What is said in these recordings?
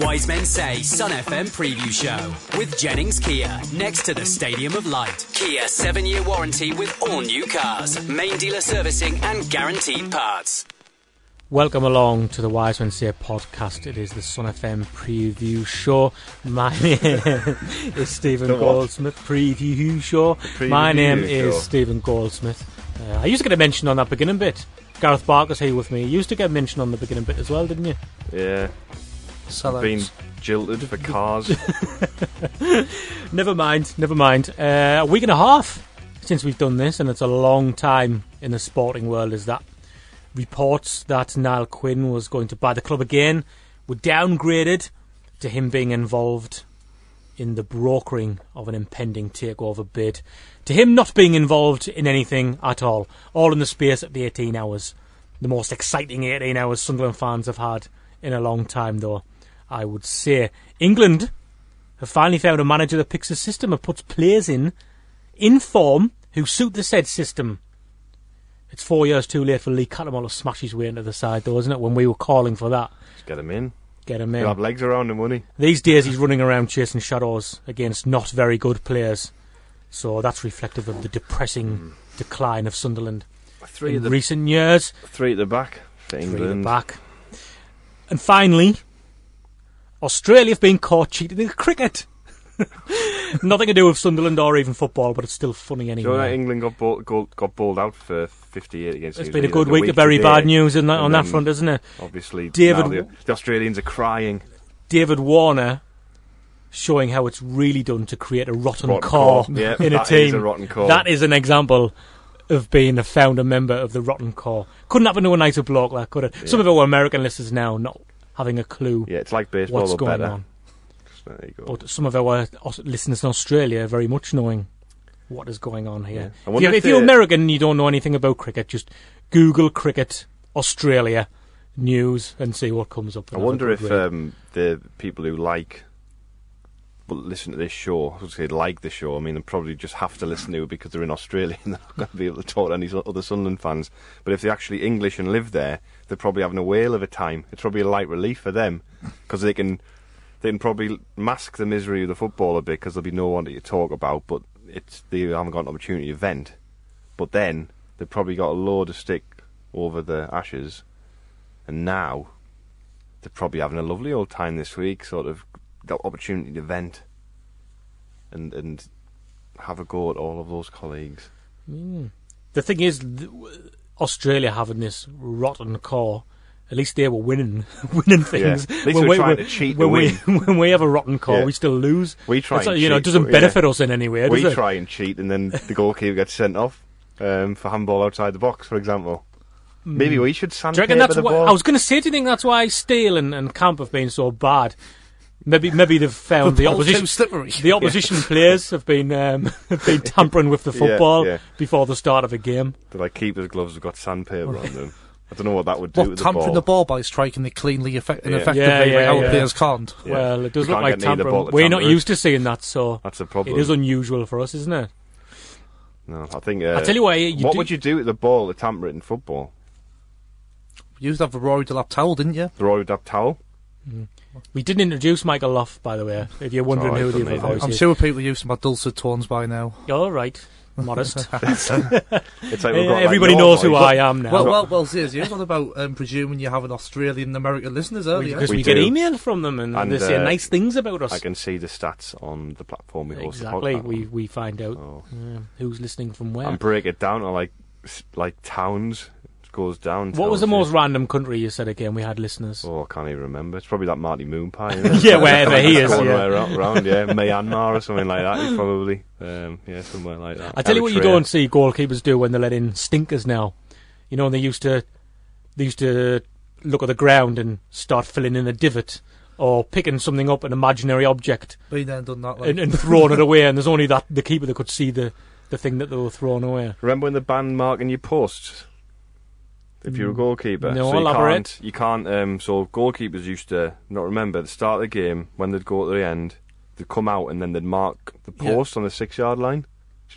Wise Men Say Sun FM Preview Show with Jennings Kia next to the Stadium of Light. Kia 7 year warranty with all new cars, main dealer servicing and guaranteed parts. Welcome along to the Wise Men Say podcast. It is the Sun FM preview show. My name is Stephen The what? Goldsmith. Preview show. preview My name show. is Stephen Goldsmith. Uh, I used to get a mention on that beginning bit. Gareth Barker's here with me. You used to get a mention on the beginning bit as well, didn't you? Yeah, Sellouts. been jilted for cars. Never mind, never mind. Uh, a week and a half since we've done this, and it's a long time in the sporting world, is that. Reports that Niall Quinn was going to buy the club again were downgraded to him being involved in the brokering of an impending takeover bid, to him not being involved in anything at all, all in the space of the 18 hours. The most exciting 18 hours Sunderland fans have had in a long time, though, I would say. England have finally found a manager that picks a system and puts players in, in form, who suit the said system. It's four years too late for Lee Cattermole to smash his way into the side, though, isn't it? When we were calling for that, Just get him in. get him He'll in. have legs around him, won't? These days, he's running around chasing shadows against not very good players. So that's reflective of the depressing hmm. decline of Sunderland Three in the recent years. three at the back for Three at the back. And finally, Australia have been caught cheating in cricket. Nothing to do with Sunderland or even football, but it's still funny Do you that anyway. England got bowled, got, got bowled out for 58 against It's New been a good the week of very bad news that, on that front, isn't it? Obviously, David the, the Australians are crying. David Warner showing how it's really done to create a rotten, Rotten core, core. Yeah, in a team. is a rotten core. That is an example of being a founder member of the rotten core. Couldn't happen to a nicer bloke, that could it? Some of our American listeners now not having a clue Yeah, it's like baseball, what's but going better. on. There you go. But some of our listeners in Australia are very much knowing what is going on here. I If, you're, if if you're American and you don't know anything about cricket, just Google cricket Australia news and see what comes up. I and have a wonder if um, the people who like, well, listen to this show, say like the show. I mean, they probably just have to listen to it because they're in Australia and they're not going to be able to talk to any other Sunderland fans. But if they're actually English and live there, they're probably having a whale of a time. It's probably a light relief for them because they can they can probably mask the misery of the football a bit because there'll be no one to talk about. But it's they haven't got an opportunity to vent. But then they've probably got a load of stick over the ashes, and now they're probably having a lovely old time this week, sort of got opportunity to vent and and have a go at all of those colleagues. The thing is, Australia having this rotten core. At least they were winning, winning things. At least they were trying to cheat when we, when we have a rotten core, Yeah. we still lose. We try and you know, it doesn't but, yeah. benefit us in any way. we it? try and cheat, and then the goalkeeper gets sent off um, for handball outside the box, for example. Maybe we should sandpaper that's the why? ball. I was going to say, do you think that's why Steele and, and Camp have been so bad? Maybe maybe they've found the, ball's opposition slippery. the opposition players have been um, have been tampering with the football yeah. before the start of a game. They're like keeper's gloves have got sandpaper on them. I don't know what that would do What, with the tampering ball. the ball by striking it cleanly effect- and Yeah. effectively Yeah, yeah, like our yeah. players can't. Yeah. Well, it does We look like get near the ball tampering. We're not tamper it. used to seeing that, so That's a problem. it is unusual for us, isn't it? no, I think. Uh, I tell you what, you what do- would you do with the ball to tamper it in football? You used to have the Rory Delap towel, didn't you? The Rory Dab towel? We didn't introduce Michael Loft, by the way. If you're wondering Sorry, who the couldn't other either. voice I'm is. sure people are used to my dulcet tones by now. All right, modest. It's like we've got, like, Everybody your knows who voice. I am now. Well, well, well, Ziz, you on about um, presuming you have an Australian and American listeners earlier. because we, We get do. email from them and, And, they say uh, nice things about us. I can see the stats on the platform we host the Exactly, podcast we on. we find out Oh. yeah, who's listening from where. and break it down to like s- like towns. Goes down. What was tells the you. most random country you said again? We had listeners. Oh, I can't even remember. It's probably that Marty Moon pie. isn't it? Yeah, wherever he is, Going yeah. around, around, yeah, Myanmar or something like that. He's probably, um, yeah, somewhere like that. I tell you what, you don't see goalkeepers do when they let in stinkers now. You know, they used to they used to look at the ground and start filling in a divot or picking something up, an imaginary object, Been there and done that. Like. and, and throwing it away. And there's only that the keeper that could see the the thing that they were throwing away. Remember when the band marking your posts? If you're a goalkeeper. No, so you elaborate. can't. You can't. Um, so goalkeepers used to not remember the start of the game when they'd go to the end, they'd come out and then they'd mark the Yeah. post on the six-yard line. Do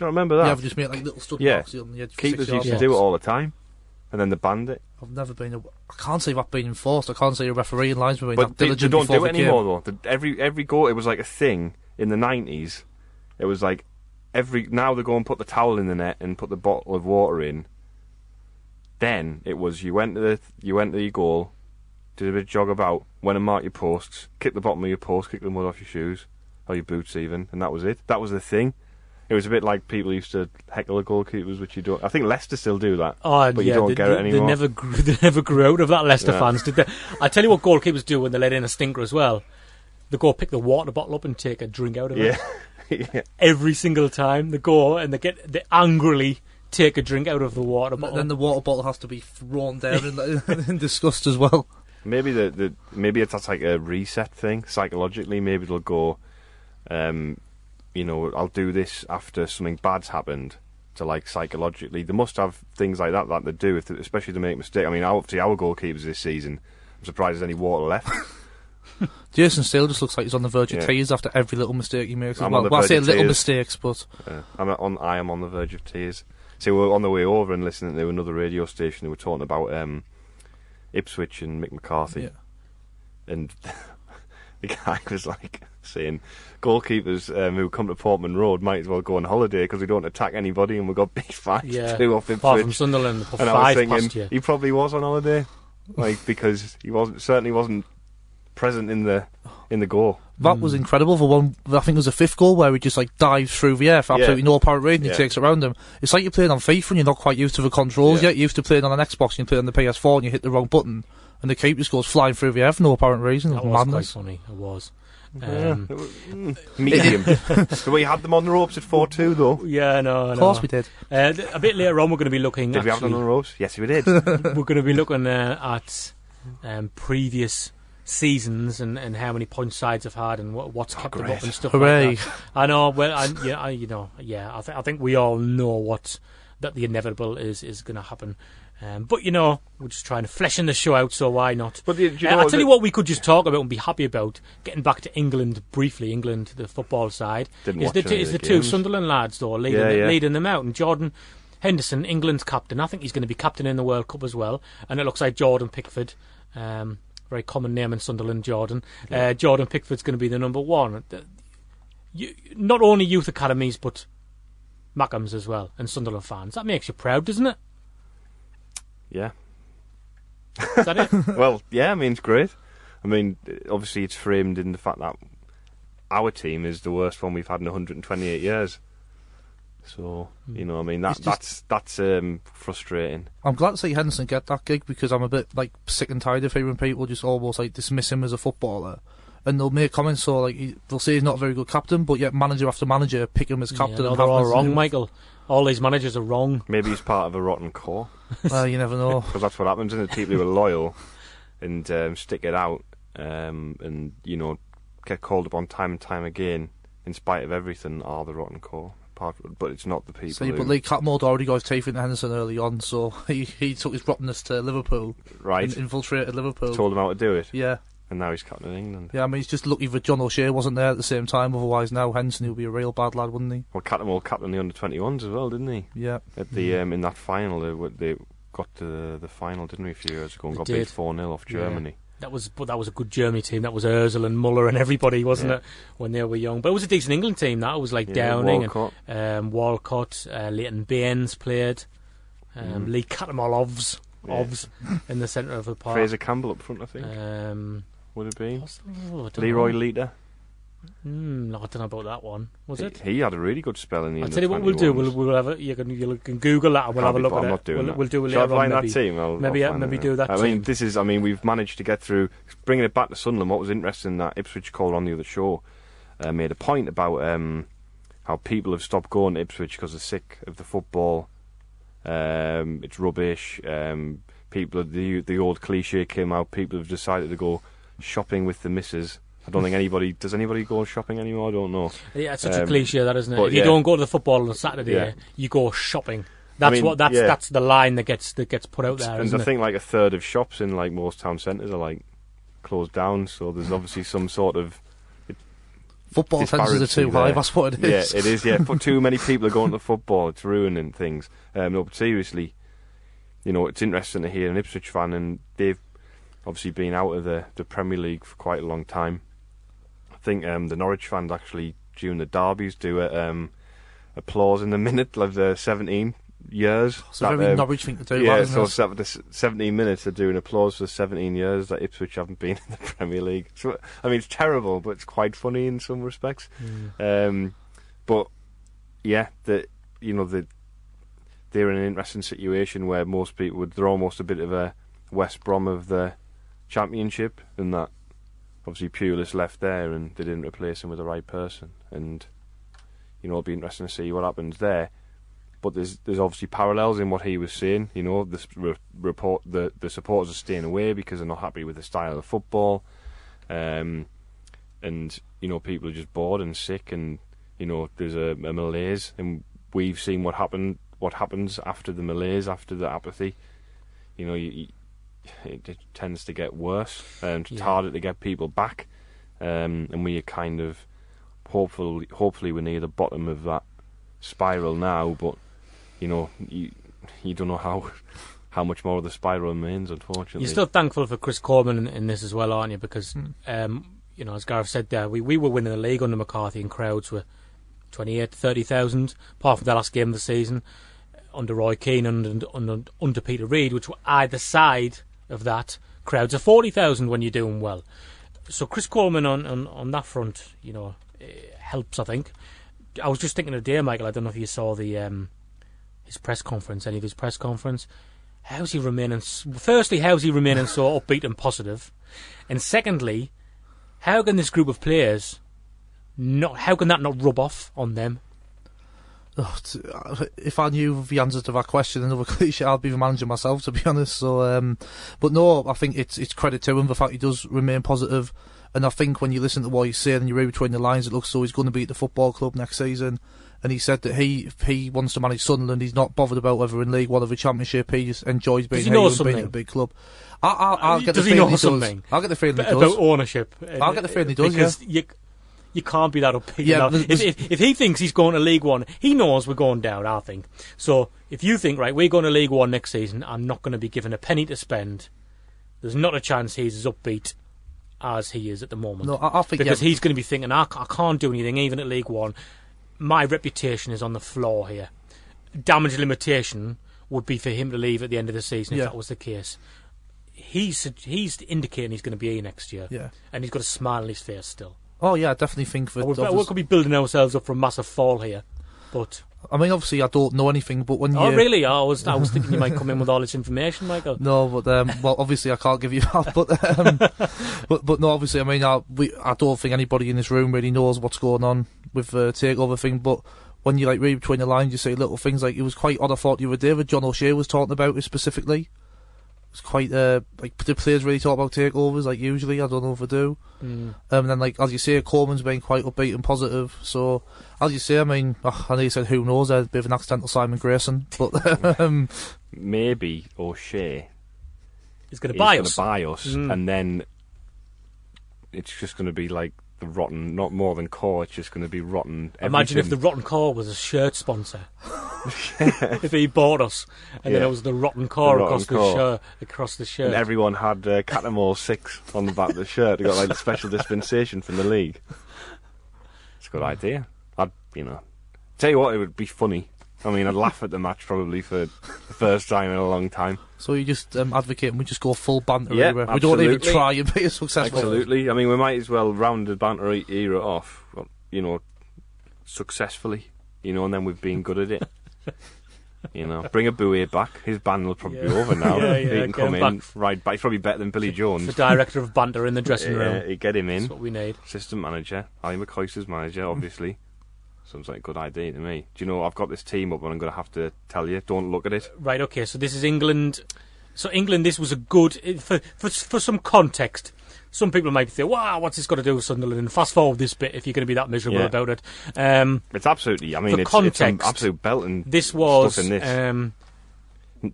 you not remember that? yeah, I've just made like little stud Yeah. marks on the edge. for Keepers six used to yards. do it all the time, and then they banned it. I've never been. A, I can't say I've been enforced. I can't say a referee in linesman being But that they, they diligent don't before do the it game. anymore though. The, every every goal, it was like a thing in the nineties. It was like every now they go and put the towel in the net and put the bottle of water in. Then it was you went to the you went to your goal, did a bit of jog about, went and marked your posts, kicked the bottom of your post, kicked the mud off your shoes or your boots even, and that was it. That was the thing. It was a bit like people used to heckle the goalkeepers, which you don't. I think Leicester still do that. Oh, But yeah, you don't they, get it anymore. They never, grew, they never grew out of that. Leicester Yeah. fans did they? I tell you what, goalkeepers do when they let in a stinker as well. They go pick the water bottle up and take a drink out of Yeah, it yeah. every single time. They go and they get they angrily take a drink out of the water bottle. then the water bottle has to be thrown down in, in disgust as well. Maybe the, the maybe it's that's like a reset thing psychologically. Maybe they'll go, um, you know, I'll do this after something bad's happened to like psychologically. They must have things like that that they do, if they, especially to make mistake. I mean, obviously our goalkeepers this season. I'm surprised there's any water left. Jason Steele just looks like he's on the verge of Yeah. tears after every little mistake he makes. I'm well, on the well I say of little tears. mistakes, but Uh, I'm on. I am on the verge of tears. So we we're on the way over and listening to another radio station. They were talking about um, Ipswich and Mick McCarthy. yeah. and the guy was like saying goalkeepers um, who come to Portman Road might as well go on holiday because we don't attack anybody and we got big five yeah, two off apart from Sunderland, And I was thinking he probably was on holiday, like because he wasn't certainly wasn't present in the in the goal. That was incredible for one. I think it was a fifth goal where he just like dives through the air for Yeah. absolutely no apparent reason. Yeah. He takes it around him. It's like you're playing on FIFA and you're not quite used to the controls Yeah. yet. You're used to playing on an Xbox and you play on the PS4 and you hit the wrong button and the keeper just goes flying through the air for no apparent reason. It That was was madness. quite funny. It was. Um, it was, mm, medium. so we had them on the ropes at four two though. yeah, no, no. Of course we did. Uh, a bit later on, we're going to be looking. At Did we have them on the ropes? Yes, we did. we're going to be looking uh, at um, previous seasons and, and how many points sides have had and what, what's kept them up and stuff Hooray. like that. I know. Well, I, yeah, I, you know, yeah. I, th- I think we all know what that the inevitable is is going to happen. Um, but you know, we're just trying to flesh in the show out, so why not? But the, do you Uh, I'll tell the- you what we could just talk about and be happy about. Getting back to England briefly, England, the football side, Didn't is watch the, any two, is the the two games. Sunderland lads though leading, Yeah, yeah. leading them out, and Jordan Henderson, England's captain. I think he's going to be captain in the World Cup as well, and it looks like Jordan Pickford. Um, very common name in Sunderland, Jordan. Uh, Jordan Pickford's going to be the number one. You, not only youth academies, but Mackems as well, and Sunderland fans. That makes you proud, doesn't it? Yeah. Is that it? well, yeah, I mean, it's great. I mean, obviously, it's framed in the fact that our team is the worst one we've had in 128 years. So, you know, I mean, that, It's just- that's that's um, frustrating. I'm glad to see Henderson get that gig because I'm a bit like sick and tired of hearing people just almost like dismiss him as a footballer. And they'll make comments so like he, they'll say he's not a very good captain, but yet manager after manager pick him as captain. Yeah, no, and they're have all him- wrong, Michael. All these managers are wrong. Maybe he's part of a rotten core Well, you never know. because that's what happens, isn't it? People who are loyal and um, stick it out, um, and you know, get called upon time and time again in spite of everything are the rotten core. But it's not the people. See, who, but Lee Cattermole already got his teeth into Henderson early on, so he, he took his rottenness to Liverpool, right, infiltrated Liverpool. told him how to do it, Yeah, and now he's captain of England. yeah. I mean, he's just lucky that John O'Shea wasn't there at the same time. Otherwise, now Henderson would be a real bad lad, wouldn't he? Well, Cattermole captained the under 21s as well, didn't he? Yeah. At the um, in that final, they, they got to the, the final, didn't we, a few years ago, and They got did. beat four 0 off Yeah. That was, but that was a good Germany team. That was Özil and Muller and everybody, wasn't Yeah. it, when they were young? But it was a decent England team. That it was like Yeah, Downing Walcott. and um, Walcott, uh, Leighton Baines played, um, Mm. Lee Cattermole-Ovs, Yeah. Ovs in the centre of the park. Fraser Campbell up front, I think. Um, would it be oh, Leroy know. Lita? Hmm, I don't know about that one. Was it? He, he had a really good spell in the I'll tell you what we'll do. We'll, we'll have a, you can you can Google that and we'll have a look at I'm it. not doing we'll, that. we'll do it Shall I later on. find that maybe. team? I'll, maybe- I'll find maybe it. do that I mean, this is. I mean, we've managed to get through. Bringing it back to Sunderland. What was interesting that Ipswich called on the other show uh, made a point about um, how people have stopped going to Ipswich because they're sick of the football. Um, it's rubbish. Um, people, the the old cliche came out. People have decided to go shopping with the missus. I don't think anybody does. Anybody go shopping anymore? I don't know. Yeah, it's such a Um, cliche, that isn't it? If you yeah. don't go to the football on a Saturday, Yeah. you go shopping. That's mean, what that's yeah. that's the line that gets that gets put out there, and isn't I it? think like a third of shops in like most town centres are like closed down. So there's obviously some sort of Football fences are disparity too high. there. That's what it is. Yeah, it is. Yeah, but too many people are going to football. It's ruining things. Um, no, but seriously, you know, it's interesting to hear an Ipswich fan, and they've obviously been out of the, the Premier League for quite a long time. I think um, the Norwich fans actually during the derbies do a, um, applause in the minute of the 17 years. A that, very um, Norwich thing to do. yeah, so it? the 17 minutes of doing applause for 17 years that Ipswich haven't been in the Premier League. So I mean, it's terrible, but it's quite funny in some respects. Mm. Um, but yeah, the you know the they're in an interesting situation where most people would they're almost a bit of a West Brom of the Championship, and that obviously Pulis left there and they didn't replace him with the right person, and you know it'll be interesting to see what happens there. But there's there's obviously parallels in what he was saying. You know, the re- report the the supporters are staying away because they're not happy with the style of football, um, and you know people are just bored and sick, and you know there's a, a malaise, and we've seen what happened what happens after the malaise, after the apathy. You know, you, you, it, it tends to get worse, and it's Yeah. harder to get people back, um, and we are kind of hopefully hopefully we're near the bottom of that spiral now, but you know, you you don't know how how much more of the spiral remains. Unfortunately, You're still thankful for Chris Coleman in, in this as well, aren't you? Because, Hmm. um, you know, as Gareth said there, we, we were winning the league under McCarthy and crowds were 28, 30,000, apart from the last game of the season, under Roy Keane and under, under, under Peter Reid, which were either side of that, crowds are 40,000 when you're doing well. So Chris Coleman on, on, on that front, you know, eh, helps, I think. I was just thinking today, Michael, I don't know if you saw the um, his press conference, any of his press conference. How's he remaining? Firstly, how's he remaining so upbeat and positive? And secondly, how can this group of players not? How can that not rub off on them? Oh, uh, if I knew the answer to that question, another cliche, I'd be the manager myself, to be honest. So, um, but no, I think it's it's credit to him the fact he does remain positive. positive, and I think when you listen to what he's saying and you read between the lines, it looks so he's going to be at the football club next season. And he said that he he wants to manage Sunderland. He's not bothered about whether in League One or the Championship. He just enjoys being he here and being at a big club. I, I, I'll get Does the he know feeling he something? does. I'll get the feeling he about does. ownership. I'll get the feeling he does, because you you can't be that upbeat. Yeah, now. if, if if he thinks he's going to League One, he knows we're going down. I think so. If you think right, we're going to League One next season, I'm not going to be given a penny to spend. There's not a chance he's as upbeat as he is at the moment. No, I, I think because yeah, he's going to be thinking, I, I can't do anything, even at League One. My reputation is on the floor here. Damage limitation would be for him to leave at the end of the season Yeah. if that was the case. He's he's indicating he's going to be here next year, Yeah. and he's got a smile on his face still. Oh yeah, I definitely think that. We're, we could be building ourselves up for a massive fall here, but I mean, obviously, I don't know anything, but when oh you really? I was I was thinking you might come in with all this information, Michael. No, but um, well, obviously I can't give you that. But um, but but no, obviously I mean I we I don't think anybody in this room really knows what's going on with the takeover thing. But when you like read between the lines, you say little things like it was quite odd. I thought the other day that John O'Shea was talking about it specifically. It's quite uh like the players really talk about takeovers like usually. I don't know if they do. Mm. Um, and then like as you say, Coleman's been quite upbeat and positive. So as you say, I mean, oh, I know you said who knows, there's a bit of an accidental Simon Grayson, but um, maybe O'Shea He's going to buy us. buy us, Mm. and then it's just going to be like the rotten, not more than core. It's just going to be rotten. Imagine if the. Rotten Core was a shirt sponsor. if he bought us, and then Yeah. it was the Rotten Core The across Rotten the shirt, across the shirt. and everyone had uh, Cattermole six on the back of the shirt. They got like a special dispensation from the league. It's a good idea. I'd, you know, tell you what, it would be funny I mean, I'd laugh at the match probably for the first time in a long time. So you just um, advocate and we just go full banter Yeah, era. We don't even try and be a successful. Absolutely. I mean, we might as well round the banter era off, you know, successfully, you know, and then we've been good at it. You know, bring a Bouye back. His ban will probably be over now. Yeah, he yeah, can get come in, back. right back. He's probably better than Billy Jones. The director of banter in the dressing room. he'd get him in. That's what we need. Assistant manager, Ally McCoist's manager, obviously. Sounds like a good idea to me. Do you know, I've got this team up and I'm going to have to tell you, don't look at it. Right, okay, so this is England. So England, this was a good for for for some context. Some people might think, "Wow, what's this got to do with Sunderland?" And fast forward this bit if you're going to be that miserable Yeah. about it. Um, It's absolutely, I mean, For it's, it's context, absolute belting this was stuff in this. Um,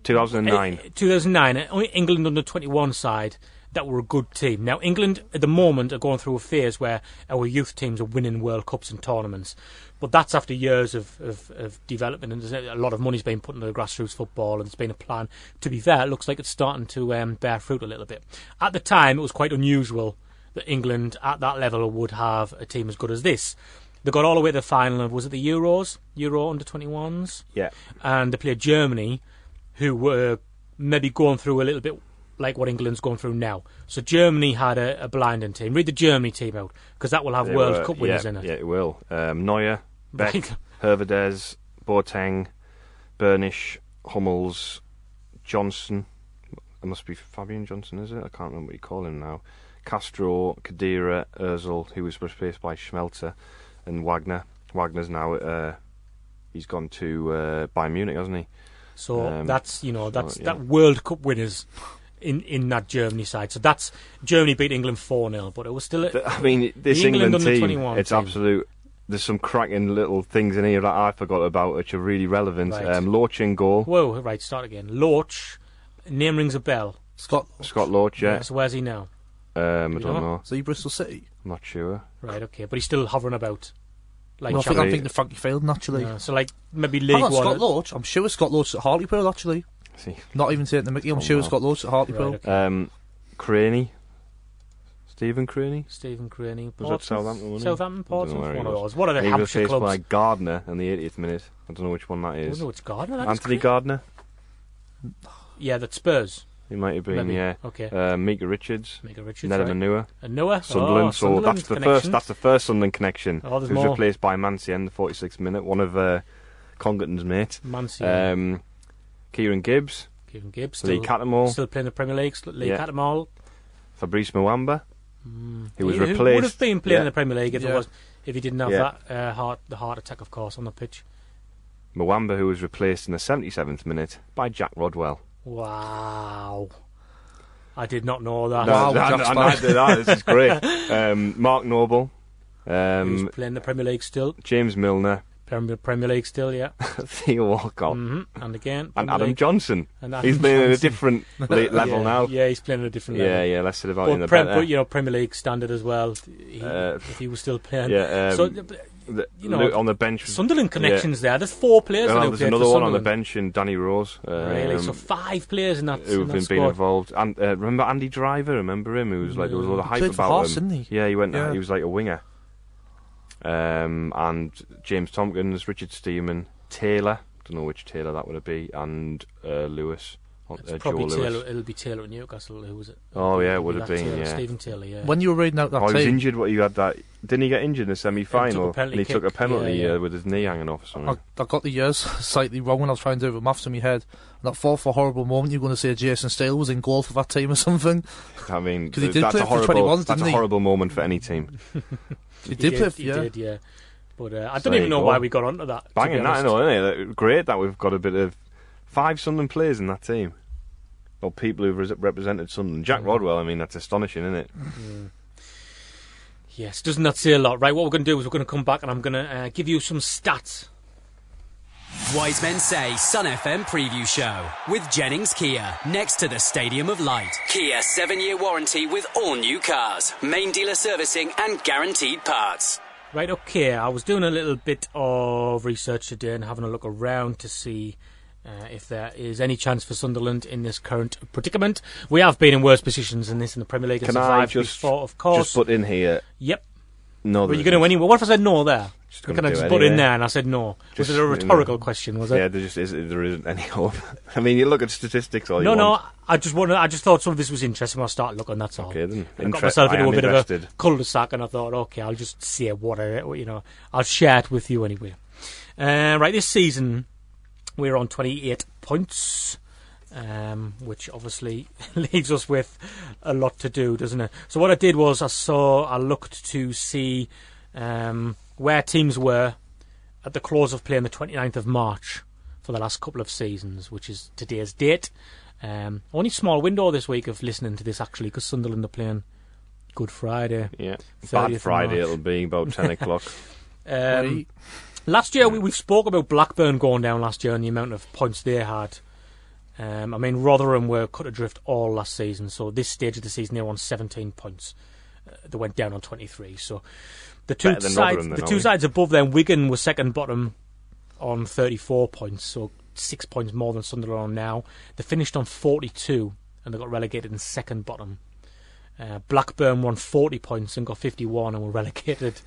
2009. eh, 2009, uh, England under 21 side that were a good team. Now, England at the moment are going through a phase where our youth teams are winning World Cups and tournaments. But that's after years of, of, of development, and there's a lot of money's been put into the grassroots football, and there's been a plan. To be fair, it looks like it's starting to um, bear fruit a little bit. At the time, it was quite unusual that England at that level would have a team as good as this. They got all the way to the final of, was it the Euros? Euro under 21s? yeah. and they played Germany, who were maybe going through a little bit like what England's going through now. So Germany had a, a blinding team. Read the Germany team out because that will have They World were- Cup winners yeah, in it. Yeah, it will. Um, Neuer, Beck. Höwedes, Boateng, Burnish, Hummels, Johnson. It must be Fabian Johnson, is it? I can't remember what you call him now. Castro, Khedira, Özil, who was replaced by Schmelzer, and Wagner. Wagner's now uh, he's gone to uh, Bayern Munich, hasn't he? So Um, that's you know so, that's yeah. that World Cup winners in in that Germany side. So that's Germany beat England four 0 but it was still a, Th- I mean, this England England, team, 21 it's team. absolute. There's some cracking little things in here that I forgot about, which are really relevant. Right. Um, Loach in goal. whoa right start again. Loach name rings a bell. Scott, Scott Loach, yeah. So where's he now? Um, I don't know? know. is he Bristol City? I'm not sure. Right, okay, but he's still hovering about. Like well, I think, Champions- I think the Frankie failed naturally. Yeah, so like maybe Hang League on, One. Scott Loach. I'm sure Scott Loach at Hartlepool actually. See, Not even taking the Mickey. I'm Oh, sure wow. Scott Loach at Hartlepool. Right, okay. um, Cranie, Stephen Cranie. Stephen Cranie. Was that Southampton? wasn't? Southampton, don't know Portsmouth, one of those. What are the He was Hampshire replaced clubs? by Gardner in the 80th minute. I don't know which one that I don't know it's Gardner. That's Anthony great. Gardner. Yeah, that's Spurs. He might have been, Maybe. yeah. Okay. Uh, Micah Richards. Mega Richards. Neda right. Manua. And Noah. Sunderland. Oh, so Sunderland that's the connection. first. That's the first Sunderland connection. Oh, there's Who's more. replaced by Mancy in the 46th minute. One of uh, Congleton's mate. Mancy. Um, Kieran Gibbs. Kieran Gibbs. Lee Still, Cattermole. still playing the Premier League. Still- Lee Yeah. Cattermole. Fabrice Muamba. He was Who would have been playing yeah. in the Premier League if it was if he didn't have Yeah. that uh, heart the heart attack, of course, on the pitch. Muamba, who was replaced in the 77th minute by Jack Rodwell. Wow. I did not know that. No, Jack's I- I back. neither did I. This is great. Um, Mark Noble, He was um, playing the Premier League still. James Milner, Premier, Premier League still, yeah. Theo Walcott, hmm And again, and Adam League. Johnson. And Adam He's playing at a different le- level yeah, now. Yeah, he's playing at a different level. Yeah, yeah. Less said about him, the Prem, better. but you know, Premier League standard as well. He, Uh, if he was still playing. yeah, um, so The- you know, on the bench. Sunderland connections there. There's four players. Yeah. Well, there's another one on the bench in Danny Rose. Um, Really, so five players in that. who've in that been, been involved. And uh, remember Andy Driver? Remember him? Who was like there was a lot of hype about him. didn't he? Yeah, he went. Yeah. He was like a winger. Um, and James Tomkins, Richard Stearman, Taylor. Don't know which Taylor that would be, and uh, Lewis. uh, It's Joe probably Lewis. Taylor. It'll be Taylor at Newcastle. Who was it? Oh, yeah, it It'll would be have that been, Taylor, yeah. Stephen Taylor. Yeah. When you were reading out that Oh, he was injured. What you had that? Didn't he get injured in the semi-final? took a penalty and he took a penalty yeah, yeah. Uh, with his knee hanging off or something. I, I got the years slightly wrong when I was trying to do the maths in my head. And I thought for a horrible moment you were going to say Jason Steele was in goal for that team or something. I mean, 'Cause he did that's play a for horrible. 21s, that's a didn't he? horrible moment for any team. He, did, play, He yeah. did, yeah. But uh, I So don't even know go. why we got onto that. Banging that. Know, isn't it? Great that we've got a bit of five Sunderland players in that team. Or people who've represented Sunderland. Jack Mm. Rodwell, I mean, that's astonishing, isn't it? Yes, doesn't that say a lot? Right, what we're going to do is we're going to come back and I'm going to uh, give you some stats. Wise Men Say Sun FM preview show with Jennings Kia next to the Stadium of Light. Kia 7 year warranty with all new cars, main dealer servicing and guaranteed parts. Right, okay, I was doing a little bit of research today and having a look around to see uh, if there is any chance for Sunderland in this current predicament. We have been in worse positions than this in the Premier League Can I survived just, before, of course. just put in here? yep. No, Were you going to anyway? What if I said no there? Just Can I just do put in there? And I said no. Just, was it a you know, rhetorical question? Was it? Yeah, there just is. There isn't any hope. I mean, you look at statistics all no, you no. want. I just wanted, I just thought some of this was interesting. I'll start looking. That's all. Okay, then. I got myself into a bit invested. of a cul-de-sac, and I thought, okay, I'll just say what I, you know, I'll share it with you anyway. Uh, right, this season we're on 28 points, um, which obviously leaves us with a lot to do, doesn't it? So what I did was I saw, I looked to see um, where teams were at the close of play on the 29th of March for the last couple of seasons, which is today's date. Um, only small window this week of listening to this actually, because Sunderland are playing Good Friday. Yeah, 30th bad Friday it'll be about ten o'clock. Um, Last year we, we spoke about Blackburn going down last year and the amount of points they had. Um, I mean Rotherham were cut adrift all last season, so this stage of the season they're on 17 points. Uh, they went down on 23. So the two sides, the two we? sides above them, Wigan was second bottom on 34 points, so six points more than Sunderland on now. They finished on 42 and they got relegated in second bottom. Uh, Blackburn won 40 points and got 51 and were relegated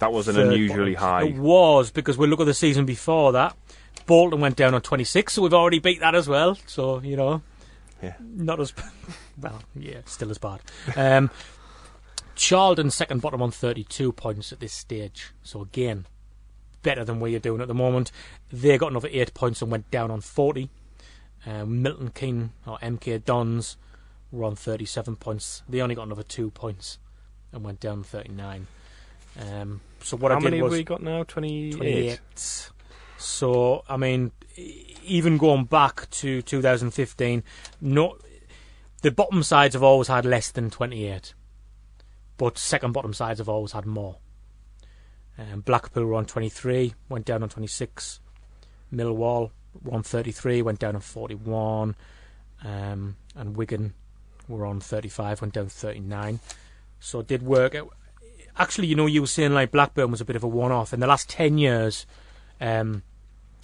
That was an unusually bottom. It was because we look at the season before that. Bolton went down on 26, so we've already beat that as well. So you know, Yeah. not as well. Yeah, still as bad. Um, Charlton second bottom on 32 points at this stage. So again, better than where you're doing at the moment. They got another eight points and went down on 40. Um, Milton Keynes or MK Dons were on 37 points. They only got another two points and went down 39. Um, so what How I did many was have we got now? Twenty-eight. 28. So, I mean, even going back to 2015, no, the bottom sides have always had less than 28, but second bottom sides have always had more. Um, Blackpool were on 23, went down on 26. Millwall were on 33, went down on 41. Um, and Wigan were on 35, went down 39. So it did work. It- Actually, you know, you were saying like Blackburn was a bit of a one-off. In the last 10 years, um,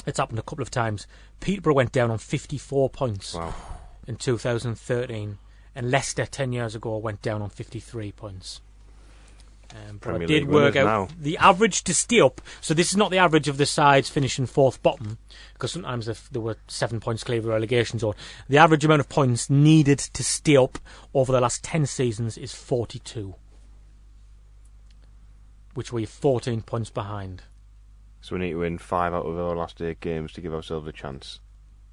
it's happened a couple of times. Peterborough went down on 54 points Wow. in 2013, and Leicester 10 years ago went down on 53 points. Um, but Premier it did League work out. now. The average to stay up, so this is not the average of the sides finishing fourth bottom, because sometimes if there were seven points clear of the relegation zone. The average amount of points needed to stay up over the last 10 seasons is 42, which we're 14 points behind. So we need to win five out of our last eight games to give ourselves a chance.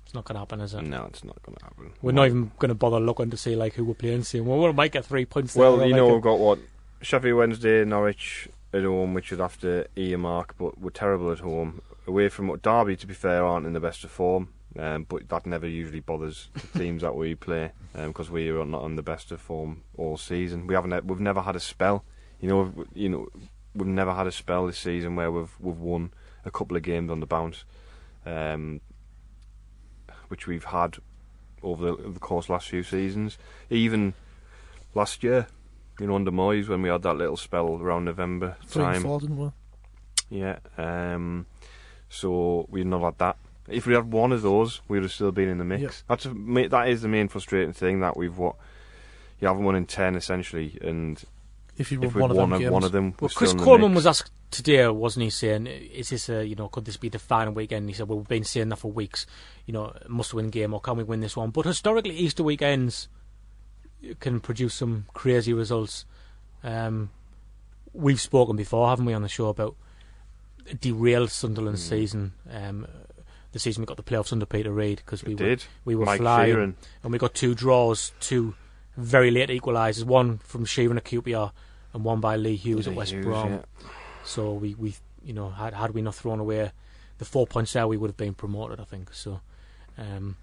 It's not going to happen, is it? No, it's not going to happen. We're not even going to bother looking to see like who we're playing soon. Well, we might get three points. Well, you know like, we've got what Sheffield Wednesday, Norwich at home, which would have to earmark, but we're terrible at home. Away from what Derby, to be fair, aren't in the best of form, um, but that never usually bothers the teams that we play because we are not on the best of form all season. We haven't, we've never had a spell. You know, we've, you know, we've never had a spell this season where we've we've won a couple of games on the bounce, um, which we've had over the, the course last few seasons. Even last year, you know, under Moyes when we had that little spell around November Three and time. four, didn't we? Yeah. Um, so we've not had that. If we had one of those, we would have still been in the mix. Yep. That's a, that is the main frustrating thing that we've what you haven't won in ten essentially, and If you if won we'd one of won them a- one of them, Well, we're Chris still in the Coleman mix. was asked today, wasn't he, saying, "Is this a you know could this be the final weekend?" He said, "Well, we've been saying that for weeks. You know, must-win game, or can we win this one?" But historically, Easter weekends can produce some crazy results. Um, we've spoken before, haven't we, on the show about derailed Sunderland's Mm. season. Um, the season we got the playoffs under Peter Reid because we We were did. we were Mike flying Sheeran. and we got two draws, two very late equalisers, one from Sheeran at QPR and one by Lee Hughes at West Hughes, Brom. yeah. So we, we you know had had we not thrown away the four points there, we would have been promoted. I think so. Um,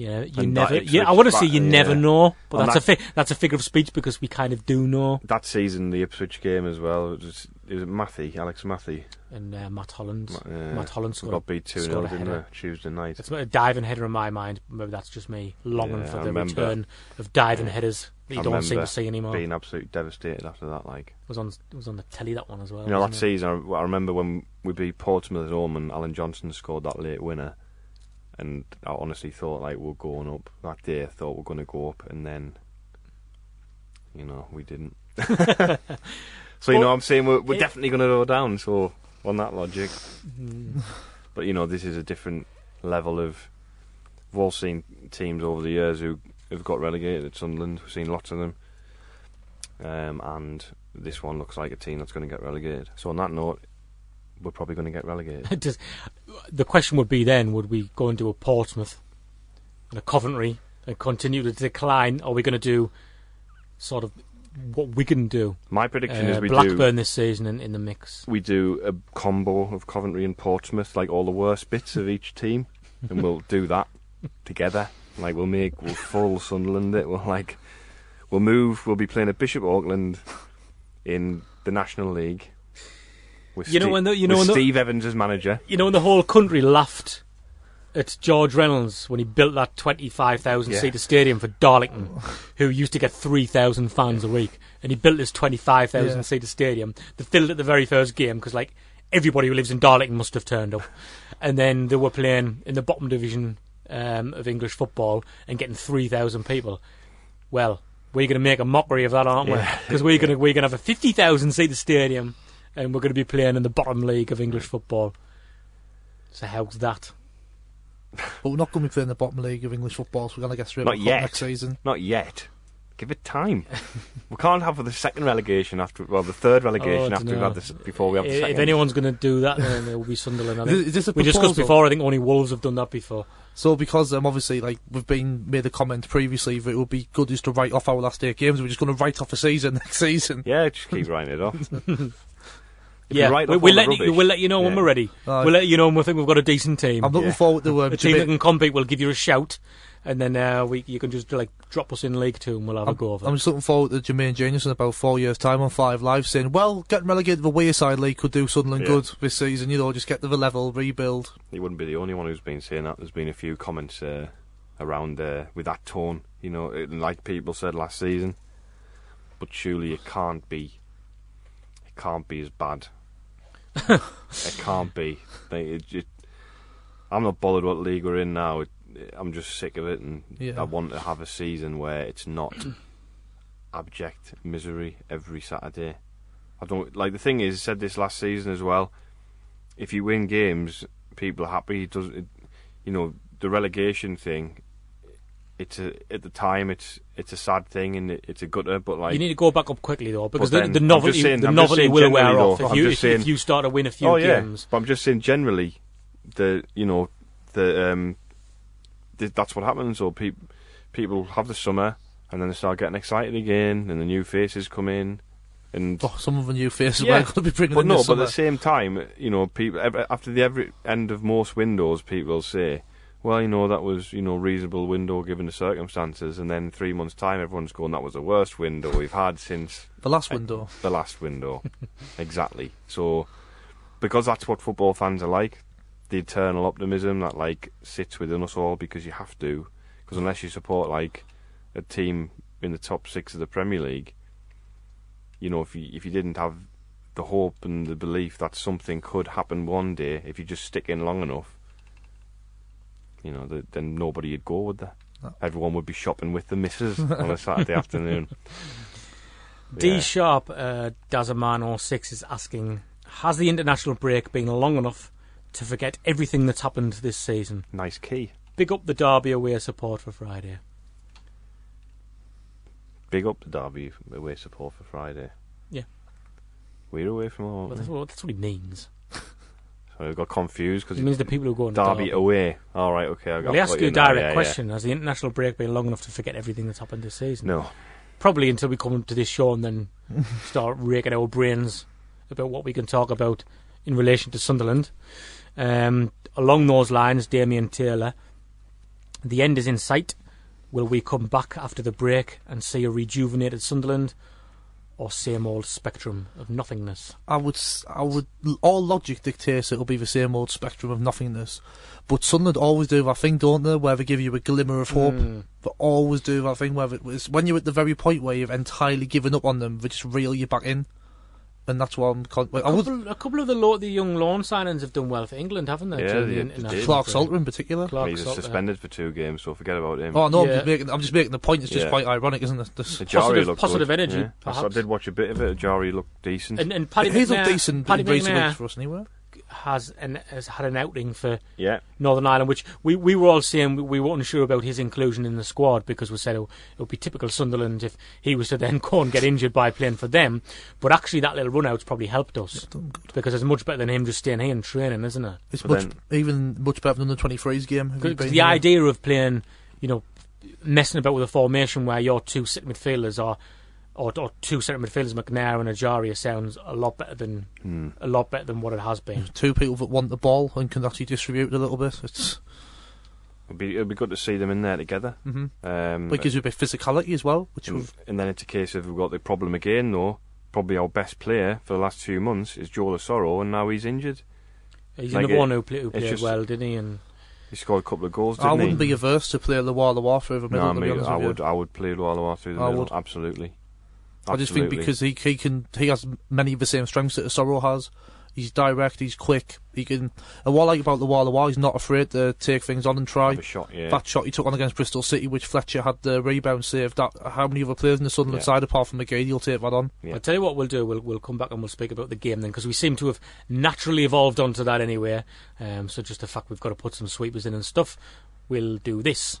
yeah, you And never. Yeah, I want to say you never know, but And that's a fi- that's a figure of speech because we kind of do know. That season, the Ipswich game as well. It was, it was Matthew, Alex Matthew. And uh, Matt Holland, Ma- uh, Matt Holland scored. got beat 2 scored 0, a didn't. Tuesday night. It's a diving header in my mind. Maybe that's just me longing Yeah, for the return of diving Yeah. headers that you I don't seem to see anymore. Being absolutely devastated after that, like. It was on it was on the telly that one as well. You know, that it? season, I, I remember when we beat Portsmouth at home and Allan Johnston scored that late winner. And I honestly thought, like, we're going up. That day, I thought we're going to go up, and then, you know, we didn't. so, you know, I'm saying we're, we're It- definitely going to go down, so on that logic. but you know, this is a different level of. We've all seen teams over the years who have got relegated at Sunderland. We've seen lots of them, um, and this one looks like a team that's going to get relegated. So on that note, we're probably going to get relegated. Does- the question would be then: Would we go into a Portsmouth and a Coventry and continue to decline? Or are we going to do sort of what we can do? My prediction is Uh, we Blackburn do this season in, in the mix. we do a combo of Coventry and Portsmouth, like all the worst bits of each team, and we'll do that together. Like we'll make we'll full Sunderland it. We'll like we'll move. We'll be playing at Bishop Auckland in the National League. With You know Steve, when the- you know when the- Steve Evans as manager. You know, when the whole country laughed at George Reynolds when he built that 25,000 Yeah. seater stadium for Darlington, who used to get 3,000 fans a week. And he built this 25,000 Yeah. seater stadium that filled at the very first game because, like, everybody who lives in Darlington must have turned up. And then they were playing in the bottom division um, of English football and getting 3,000 people. Well, we're going to make a mockery of that, aren't we? Because we're going to we're going to have a 50,000 seater stadium and we're going to be playing in the bottom league of English football. So how's that? But we're not going to be playing the bottom league of English football, so we're going to get straight Not yet. next season. Not yet. Give it time. we can't have the second relegation after, well, the third relegation Oh, I after we've had this before we have the I- second. If anyone's going to do that, then it will be Sunderland. I Is think. this- is this a we discussed proposal? before. I think only Wolves have done that before. So because um, obviously like we've been made a comment previously that it would be good just to write off our last eight games. We're just going to write off a season next season. Yeah, just keep writing it off. If you yeah, write we, off we'll, all the let you, we'll let you know when we're ready. Aye. we'll let you know when we think we've got a decent team. I'm looking Yeah. forward to um, a team that can compete We'll give you a shout, and then uh, we you can just like drop us in League Two and we'll have a I'm, go of it. I'm just looking forward to Jermaine Jenas in about four years' time on Five Live saying, "Well, getting relegated to the Wayside League could do Sunderland Yeah. good this season. You know, just get to the level, rebuild." He wouldn't be the only one who's been saying that. There's been a few comments uh, around uh, with that tone, you know, it, like people said last season. But surely it can't be. It can't be as bad. It can't be. They, it, it, I'm not bothered what league we're in now. It, I'm just sick of it, and Yeah. I want to have a season where it's not abject misery every Saturday. I don't like the thing is. I said this last season as well. If you win games, people are happy. It does it, you know the relegation thing? It's a at the time it's it's a sad thing and it, it's a gutter, but like you need to go back up quickly though, because the, the novelty saying- the I'm novelty will wear off if you if, saying- if you start to win a few oh yeah, games. but I'm just saying generally, the you know the um th- that's what happens. So people people have the summer and then they start getting excited again, and the new faces come in, and Oh, some of the new faces Yeah, going to be bringing but no, but at the same time, you know, people after the every end of most windows, people say, "Well, you know, that was you know reasonable window given the circumstances," and then three months' time, everyone's going, "That was the worst window we've had since the last window. the last window." exactly. So, because that's what football fans are like, the eternal optimism that like sits within us all because you have to, because unless you support like a team in the top six of the Premier League, you know, if you if you didn't have the hope and the belief that something could happen one day, if you just stick in long enough, you know, the, then nobody would go, would there? No. Everyone would be shopping with the missus on a Saturday afternoon. D Yeah. Sharp uh, Dazaman 06 is asking Has the international break been long enough to forget everything that's happened this season? Nice key. Big up the Derby away support for Friday. Big up the Derby away support for Friday. Yeah. We're away from home. Well, that's, what, that's what he means. I got confused because It means the people who go on Derby Derby. away. All right, okay. I got Well, he asked what you a direct yeah, yeah. question. Has the international break been long enough to forget everything that's happened this season? No. Probably until we come to this show and then start raking our brains about what we can talk about in relation to Sunderland. Um, along those lines, Damien Taylor, the end is in sight. Will we come back after the break and see a rejuvenated Sunderland, or same old spectrum of nothingness? I would, I would. All logic dictates it'll be the same old spectrum of nothingness. But Sunderland always do that thing, don't they? Where they give you a glimmer of hope. Mm. But always do that thing where it was when you're at the very point where you've entirely given up on them, they just reel you back in. And that's why I'm. Con- A I would couple, a couple of the, lo- the young loan signings have done well for England, haven't they? Yeah, they- the they did. Clark break? Salter in particular. Clark He's Salter. suspended for two games, so forget about him. Oh no, Yeah. I'm, just making, I'm just making the point. It's just Yeah. quite ironic, isn't it? This, Ajari Positive- looked positive energy, Yeah. I I did watch a bit of it. Jari looked decent. And, and Paddy he's McNair, looked decent Paddy in recent McNair weeks for us anyway. Has an, has had an outing for yeah, Northern Ireland, which we, we were all saying we, we weren't sure about his inclusion in the squad because we said oh, it would be typical Sunderland if he was to then go and get injured by playing for them. But actually, that little run out's probably helped us because it's much better than him just staying here and training, isn't it? It's But much then- even much better than the 23s game. Have Because the here? idea of playing, you know, messing about with a formation where your two sitting midfielders are. Or, or two centre midfielders, McNair and Ejaria, sounds a lot better than Hmm. a lot better than what it has been. two people that want the ball and can actually distribute it a little bit. It's it'd be it'd be good to see them in there together. hmm Um, it gives you a bit of physicality as well, which and, we've and then it's a case of we've got the problem again, though. Probably our best player for the last few months is Joel Asoro, and now he's injured. He's Like another it- one who, play, who played just- well, didn't he? And He scored a couple of goals, I didn't wouldn't he? be averse to play the Lualua through the middle. no, to be honest I with you. would I would play Lualua through the I middle. would. Absolutely. I just think because he he can he has many of the same strengths that Asoro has. He's direct, he's quick, he can. And what I like about the Lualua, he's not afraid to take things on and try. Have a shot, yeah. That shot he took on against Bristol City, which Fletcher had the rebound save. That how many other players in the Sunderland Yeah. side apart from McGee, he'll take that on. Yeah. I'll tell you what we'll do. We'll we'll come back and we'll speak about the game then, because we seem to have naturally evolved onto that anyway. Um, so just the fact we've got to put some sweepers in and stuff, we'll do this.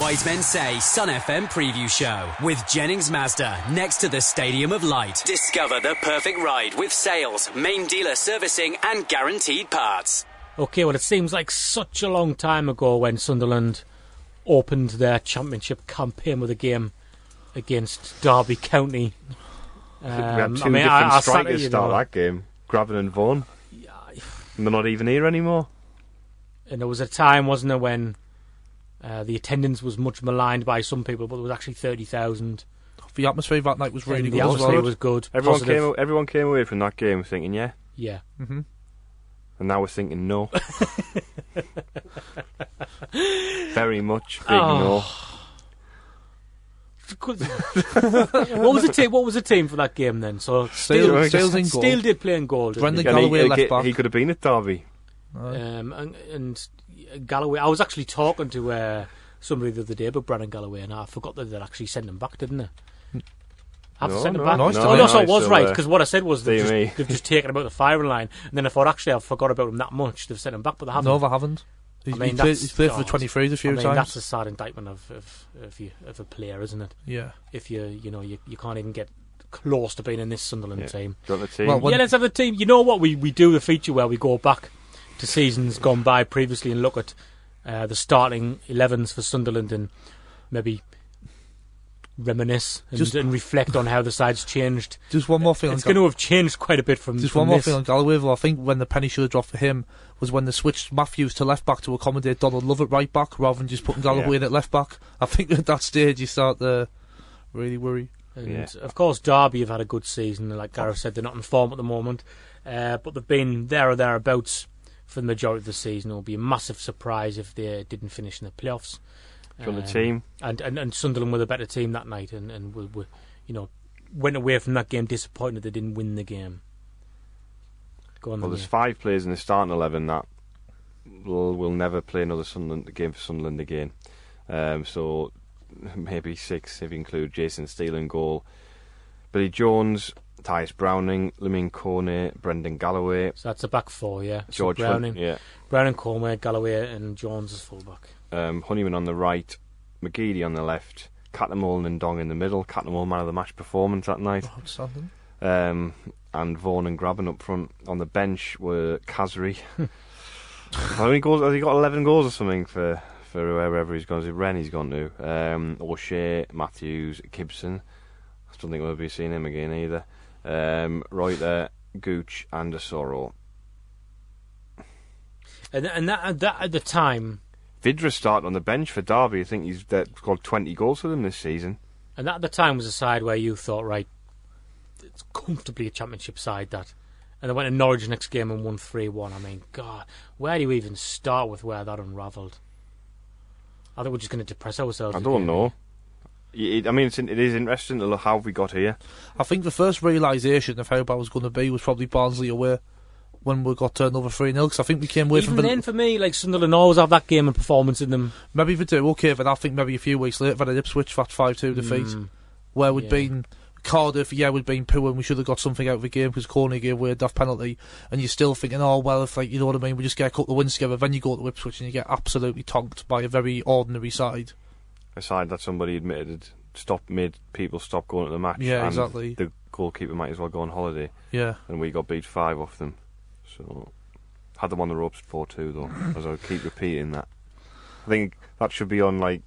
Wise Men Say Sun FM preview show with Jennings Mazda next to the Stadium of Light. Discover the perfect ride with sales, main dealer servicing, and guaranteed parts. Okay, well, it seems like such a long time ago when Sunderland opened their championship campaign with a game against Derby County. we had Um, two I mean, different I, I strikers at, you start that game. Grabban and Vaughan. And they're not even here anymore. and there was a time, wasn't there, when uh, the attendance was much maligned by some people, but there was actually thirty thousand. The atmosphere that night was really and good the as atmosphere well. was good. Everyone positive. came. Everyone came away from that game thinking, yeah, Yeah. hmm and now we're thinking no. Very much big Oh. what was the team? What was the team for that game then? So Steele- Steele, Steele's in goal. Steele did play in goal. didn't Brendan he? Galloway he, left he, back. he could have been at Derby. Um, and, and Galloway. I was actually talking to uh, somebody the other day about Brendan Galloway, and I forgot that they'd actually sent him back, didn't they? Have to No, send him no, back. no, oh, no, no, so no, it was so, right uh, because what I said was they've dear just, me. they've just taken him out of the firing line, and then I thought actually I forgot about him that much. They've sent him back, but they haven't. No, they haven't. He's, I mean, he played, that's- he's played for God. the 23s a few I mean, times. that's a sad indictment of of, of, you, of a player, isn't it? Yeah. If you you know you, you can't even get close to being in this Sunderland Yeah. team. Do you want the team? Well, yeah, let's have the team. You know what? We we do the feature where we go back to seasons gone by previously and look at uh, the starting 11s for Sunderland and maybe reminisce and, Just- and reflect on how the side's changed. Just one more thing. It's on going to have changed quite a bit from. Just from one more this. thing on Galloway. Though. I think when the penny should have dropped for him was when they switched Matthews to left back to accommodate Donald Love at right back rather than just putting Galloway Yeah. in at left back. I think at that stage you start to really worry. And Yeah. of course, Derby have had a good season. Like Gareth said, they're not in form at the moment, uh, but they've been there or thereabouts for the majority of the season. It will be a massive surprise if they didn't finish in the playoffs. You want the Um, team? and, and and Sunderland were the better team that night, and and were, were, you know went away from that game disappointed they didn't win the game. Go on, Well, then, there's yeah. five players in the starting eleven that will will never play another Sunderland game for Sunderland again. Um, so maybe six if you include Jason Steele in goal. Billy Jones, Tyias Browning, Lamine Koné, Brendan Galloway, So that's a back four, yeah. So George Browning, Hunt, yeah, Browning, Conway, Galloway, and Jones as fullback. um, Honeyman on the right, McGeady on the left, Cattermole and Ndong in the middle. Cattermole man of the match performance that night. Outstanding. Um, and Vaughan and Grabban up front. On the bench were Khazri. How many goals? Has he got 11 goals or something for, for wherever he's gone? Is it Rennes he's gone to? Um, O'Shea, Matthews, Gibson. I don't think we'll be seeing him again either. Um, Reuter, Gooch, and Asoro. And, and that, that at the time, Vydra started on the bench for Derby. I think he's scored 20 goals for them this season. and that at the time was a side where you thought, right, it's comfortably a championship side that. And they went to Norwich next game and won 3 1. I mean, God, where do you even start with where that unravelled? I think we're just going to depress ourselves. I don't know. It, I mean, it's, it is interesting to look how we got here. I think the first realisation of how bad it was going to be was probably Barnsley away when we got turned over 3 0 because I think we came away from Even from then, for me, like Sunderland always have that game and performance in them. maybe they do okay, but I think maybe a few weeks later, that Ipswich that 5 2 defeat, Mm. where we'd Yeah. been Cardiff, yeah, we'd been poor and we should have got something out of the game because Koné gave away a daft penalty, and you're still thinking, oh, well, if, like, you know what I mean, we just get a couple of wins together, then you go to Ipswich and you get absolutely tonked by a very ordinary side. A side that somebody admitted had stopped made people stop going to the match. Yeah, and exactly. The goalkeeper might as well go on holiday, Yeah. and we got beat five off them. So had them on the ropes four two though, as I keep repeating that. I think that should be on like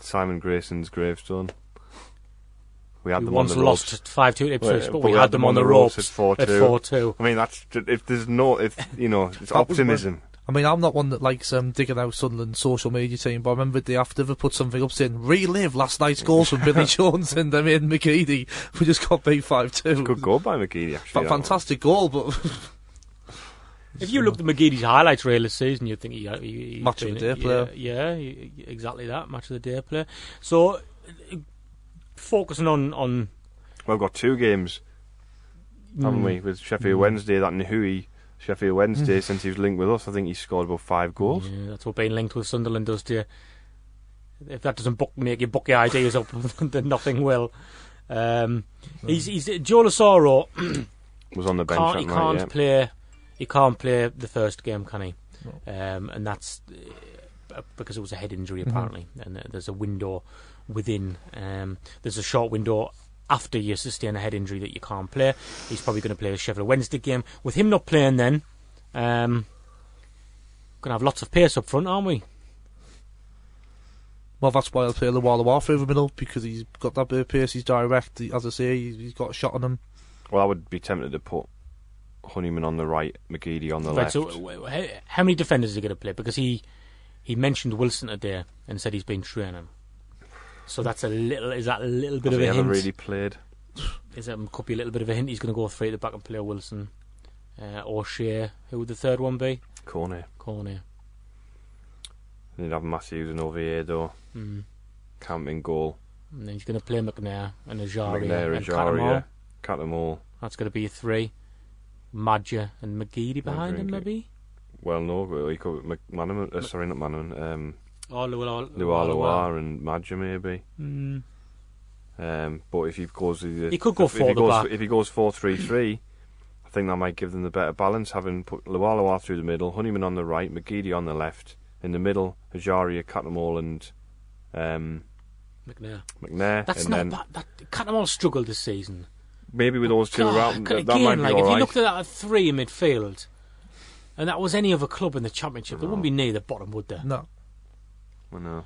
Simon Grayson's gravestone. We had We them once on the lost ropes. 5 2 Ipswich, Well, but we had them on the ropes at four two. 4 2. I mean, that's if there's no, if you know, it's optimism. I mean, I'm not one that likes um, digging out Sunderland's social media team, but I remember the after they put something up saying, relive last night's goals from Billy Jones and them in McGeady. We just got beat 5 2. Good goal by McGeady, actually. that one. fantastic goal, but If you looked at McGeady's highlights reel this season, you'd think he, he, he's Match of the day player. Yeah, yeah, exactly that. Match of the day player. So, uh, focusing on on Well, we've got two games, haven't Mm. we? With Sheffield Wednesday, that Nuhiu, Sheffield Wednesday, since he was linked with us, I think he scored about five goals. Yeah, that's what being linked with Sunderland does to you. If that doesn't book, make you book your ideas up, then nothing will. Um, he's, he's Joel Asoro Was on the bench can't, that he night, can't yeah. play. He can't play the first game, can he? Um, and that's uh, because it was a head injury apparently, and uh, there's a window within. Um, there's a short window after you sustain a head injury that you can't play. He's probably going to play the Sheffield Wednesday game. With him not playing, then um, going to have lots of pace up front, aren't we? well, that's why I'll play the Lualua through the middle because he's got that bit of pace, he's direct. He, as I say, he's, he's got a shot on him. Well, I would be tempted to put Honeyman on the right, McGeady on the Right, left. so w- w- how- how many defenders is he going to play? Because he he mentioned Wilson today and said he's been training. So that's a little. Is that a little bit of he a ever hint? really played? Is that could be a little bit of a hint? He's going to go three at the back and play Wilson, uh, or Shea. Who would the third one be? Koné. Koné. Then you'd have Matthews and Oviedo. Mm. Camp in goal. And then he's going to play McNair and Ejaria McNair, and Ejaria. Cattermole. Cut them all. That's going to be a three. Maja and McGeady behind him, maybe. Well, no, but he could McManaman. Uh, sorry, not Manaman. Um, Luar Lualua and Maja maybe. Mm. Um, but if he goes, the, He could go if, if four he goes, back. If he goes four three three, I think that might give them the better balance. Having put Lualua through the middle, Honeyman on the right, McGeady on the left. In the middle, Ejaria, Cattermole, and um, McNair. McNair. That's and not then bad. That Cattermole struggled this season. maybe with those two God, around, c- that, that might be like all if right. you looked at that at three in midfield, and that was any other club in the championship, they wouldn't be near the bottom, would they? No. I know.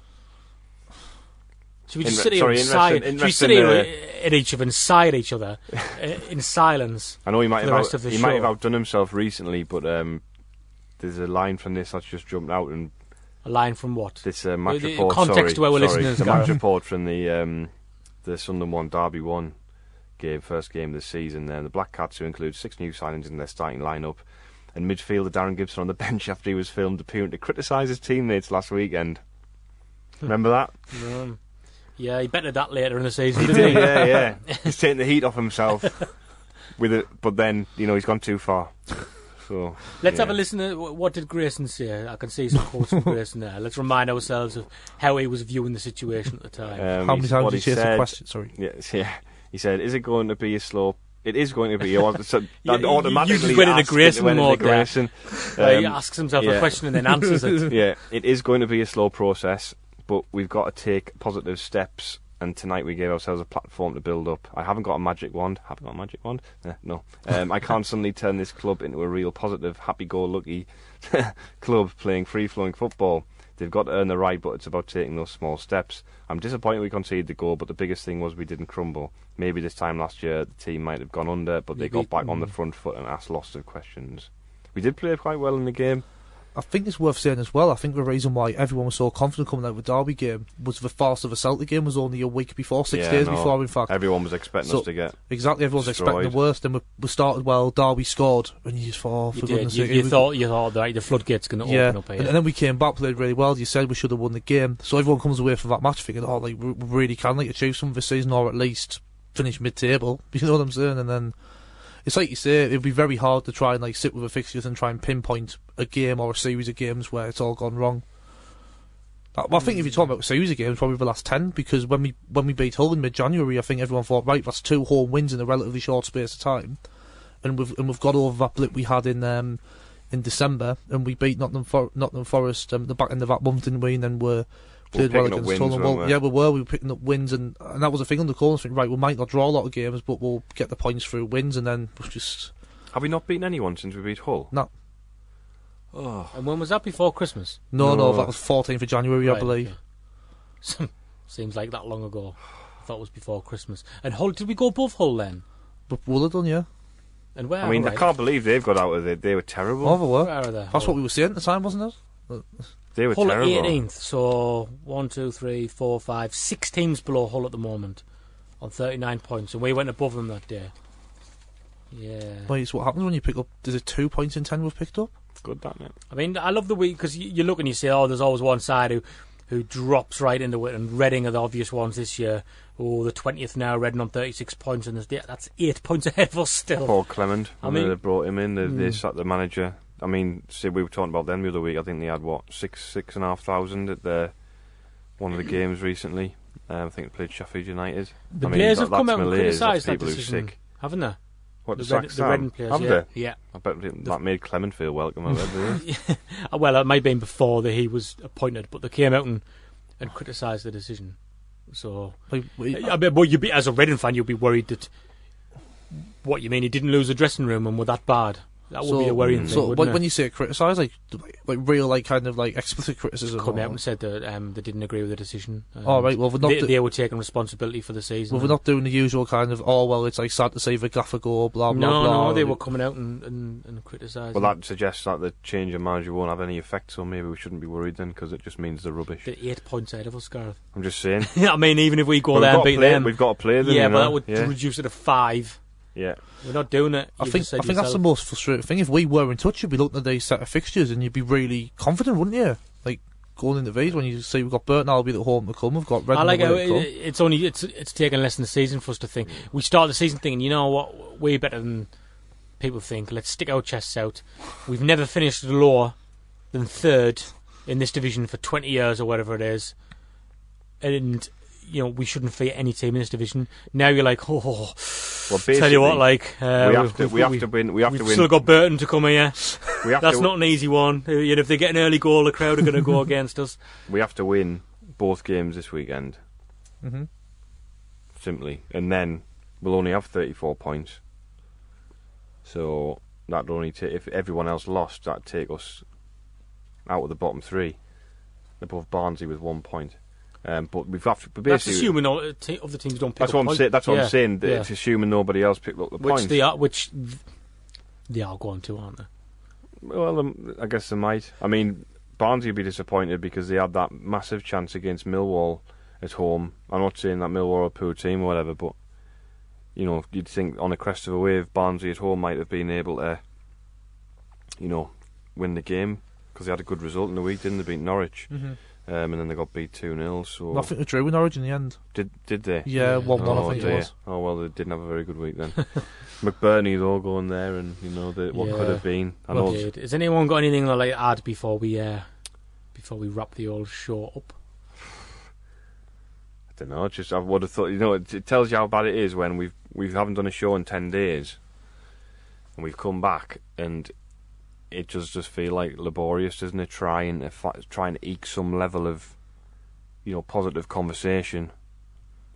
Should we just Inre- sit here sorry, and sigh? interesting- Should we sit interesting, here at each other and sigh at each other uh, in silence? I know he might for have rest out, of the he show. might have outdone himself recently, but um, there's a line from this that's just jumped out, and A line from what? this uh, match The- the report. context sorry, to our sorry, listeners, the match Gareth. report from the um, the Sunderland one Derby one game, first game of the season. There, the Black Cats who include six new signings in their starting lineup, and midfielder Darron Gibson on the bench after he was filmed appearing to criticise his teammates last weekend. Remember that? Um, yeah, he bettered that later in the season, didn't he? yeah, yeah. He's taking the heat off himself with it, but then you know he's gone too far. So Let's yeah. have a listen to what did Grayson say. I can see some quotes from Grayson there. Let's remind ourselves of how he was viewing the situation at the time. Um, How many times what did he you chase the said- question? Sorry. Yes, yeah. He said, "Is it going to be a slow?" It is going to be. So Yeah, that you- automatically you just went into asked Grayson went mode there. Grayson. Uh, he Um, asks himself a question and then answers it. yeah, it is going to be a slow process, but we've got to take positive steps. And tonight we gave ourselves a platform to build up. I haven't got a magic wand. Haven't got a magic wand. Eh, no, um, I can't suddenly turn this club into a real positive, happy-go-lucky club playing free-flowing football. They've got to earn the right, but it's about taking those small steps. I'm disappointed we conceded the goal, but the biggest thing was we didn't crumble. Maybe this time last year the team might have gone under, but they got back on the mm. front foot and asked lots of questions. We did play quite well in the game. I think it's worth saying as well. I think the reason why everyone was so confident coming out of the Derby game was the farce of the Celtic game was only a week before, six Yeah, days no. before, in fact. Everyone was expecting So- us to get Exactly, everyone's expecting Destroyed. the worst. And we, we started well. Derby scored, and you just thought, oh, You for did. goodness You, sake, you here we thought you thought that the floodgates going to yeah, open up here. and, and then we came back, played really well. You said we should have won the game, so everyone comes away from that match thinking, "Oh, like we we really can like achieve something this season, or at least finish mid-table." You know what I'm saying? And then it's like you say, it'd be very hard to try and like sit with the fixtures and try and pinpoint a game or a series of games where it's all gone wrong. Well, I think if you're talking about series of games, probably the last ten, because when we when we beat Hull in mid-January, I think everyone thought, right, that's two home wins in a relatively short space of time, and we've and we've got over that blip we had in um, in December, and we beat Nottingham, For- Nottingham Forest um, the back end of that month, didn't we? And then we're We're played well picking up against wins, Well, we? yeah, we were. We were picking up wins, and, and that was a thing on the corner. Think, right, we might not draw a lot of games, but we'll get the points through wins, and then we'll just Have we not beaten anyone since we beat Hull? no, Oh, And when was that? Before Christmas? no, no. No. That was 14th of January, I believe. okay. Seems like that long ago. I thought it was before Christmas. And Hull, did we go above Hull then? But we'll have done, yeah. And where? I mean, right. I can't believe they've got out of it. They were terrible. Oh, they were. Where are they? That's what oh. we were saying at the time, wasn't it? They were Hull at terrible. 18th, so one, two, three, four, five, six teams below Hull at the moment on 39 points, and we went above them that day. Yeah. Wait, so what happens when you pick up? Is it two points in ten we've picked up? Good, that it. I mean, I love the week because you, you look and you say, oh, there's always one side who, who drops right into it, and Reading are the obvious ones this year. Oh, the 20th now, Reading on 36 points, and there's, yeah, that's eight points ahead of us still. Paul Clement. I I mean- mean, they brought him in. They, they Mm. sat the manager. I mean, see, we were talking about them the other week. I think they had what six, six and a half thousand at their one of the games recently. Um, I think they played Sheffield United. The I mean, players that- have come that's out and Malays, that's criticised that decision, sick. haven't they? What the, the, Red, the Reading players, Have yeah. they? yeah. I bet that made Clement feel welcome. I bet. didn't it? Uh, Well, it might have been before that he was appointed, but they came out and, and criticised the decision. So, Like, I mean, well, you'd be as a Reading fan, you'd be worried that what you mean he didn't lose a dressing room and were that bad. That would be a worrying thing. So wouldn't when, it? when you say criticise, like, like like real, like kind of like explicit criticism. come or- out and said that um, they didn't agree with the decision. Oh, and right, well, we're not they, do- they were taking responsibility for the season. Well, we're not doing the usual kind of, oh, well, it's like sad to see the gaffer go, blah, blah, no, blah. no, they were coming out and, and, and criticising. well, that suggests that the change of manager won't have any effect. So maybe we shouldn't be worried then, because it just means they're rubbish. the eight points ahead of us, Gareth. I'm just saying. I mean, even if we go Well, there and beat got play, them, we've got to play them. yeah, you but that would yeah. reduce it to five. Yeah. We're not doing it. I You've think I think that's the most frustrating thing. If we were in touch, you'd be looking at these set of fixtures and you'd be really confident, wouldn't you? Like going into these when you see we've got Burton Albion at home to come, we've got Red. I like how it, it's only it's it's taken less than a season for us to think. We start the season thinking, you know what, way better than people think. Let's stick our chests out. We've never finished lower than third in this division for 20 years or whatever it is, and you know we shouldn't fear any team in this division. Now you're like, oh, Well, tell you what, like uh, we have we've- to we we've- have to win. We have We've to win. still got Burton to come here. we have That's to, not an easy one. Uh, You know, if they get an early goal, the crowd are going to go against us. We have to win both games this weekend. Mhm. Simply, and then we'll only have 34 points. So that'd only take if everyone else lost, that'd take us out of the bottom three, above Barnsley with one point. Um, but we've got to, but That's assuming all, uh, te- other teams don't pick that's up what I'm points. saying. That's what Yeah, I'm saying. yeah. It's assuming nobody else picked up the Which points. they are, which they are going to, aren't they? Well, um, I guess they might. I mean, Barnsley would be disappointed because they had that massive chance against Millwall at home. I'm not saying that Millwall are a poor team or whatever, but you know, you'd think on the crest of a wave, Barnsley at home might have been able to, you know, win the game because they had a good result in the week, didn't they? Beat Norwich. Mhm. Um, and then they got beat two 0 So I think they drew in Norwich in the end. did did they? Yeah, one one. oh, I think dear. it was. Oh well, they didn't have a very good week then. McBurney though going there, and you know the, what Yeah. could have been. I Well know played. Has anyone got anything to like add before we uh, before we wrap the old show up? I don't know. Just I would have thought. You know, it, it tells you how bad it is when we've we haven't done a show in ten days, and we've come back, and it does just feel like laborious, doesn't it? Trying to trying to eke some level of, you know, positive conversation.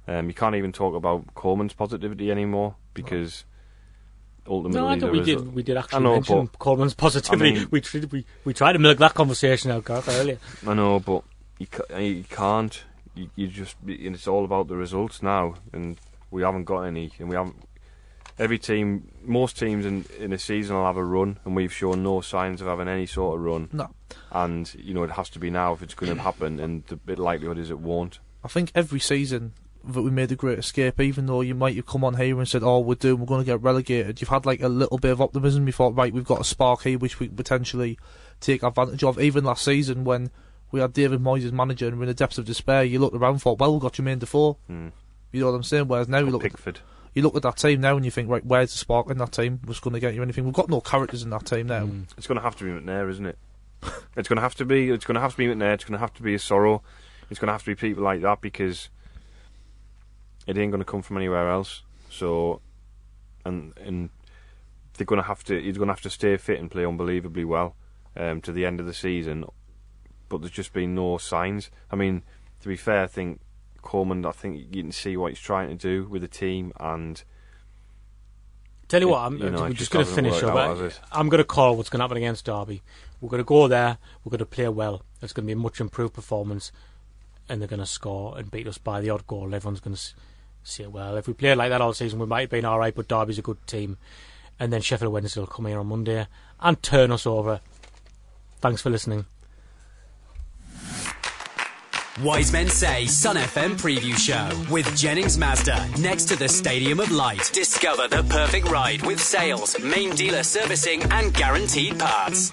Um, you can't even talk about Coleman's positivity anymore because ultimately No, I thought we did. We did actually know, mention Coleman's positivity. I mean- we, tried, we we tried to milk that conversation out, Gareth, earlier. I know, but you, ca- you can't. You, you just and it's all about the results now, and we haven't got any, and we haven't. Every team, most teams in in a season will have a run, and we've shown no signs of having any sort of run. No. And you know it has to be now if it's going to happen, and the likelihood is it won't. I think every season that we made the great escape, even though you might have come on here and said, "Oh, we're doing, we're going to get relegated," you've had like a little bit of optimism. You thought, right, we've got a spark here which we could potentially take advantage of. Even last season when we had David Moyes as manager and we were in the depths of despair, you looked around and thought, "Well, we've got Jermain Defoe." Mm. You know what I'm saying? Whereas now you look, Pickford. You look at that team now and you think, right, where's the spark in that team? Was going to get you anything? We've got no characters in that team now. Mm. It's going to have to be McNair, isn't it? it's going to have to be. It's going to have to be McNair. It's going to have to be Asoro. It's going to have to be people like that because it ain't going to come from anywhere else. So, and and they're going to have to. He's going to have to stay fit and play unbelievably well um, to the end of the season. But there's just been no signs. I mean, to be fair, I think Coleman. I think you can see what he's trying to do with the team and. Tell you It- what, I'm, you know, it just just going to finish up. out, I- has it? I'm going to call what's going to happen against Derby. We're going to go there. We're going to play well. It's going to be a much improved performance, and they're going to score and beat us by the odd goal. Everyone's going to say, "Well, if we play like that all season, we might have been all right." But Derby's a good team, and then Sheffield Wednesday will come here on Monday and turn us over. Thanks for listening. Wise Men Say Sun FM Preview Show with Jennings Mazda next to the Stadium of Light. Discover the perfect ride with sales, main dealer servicing, and guaranteed parts.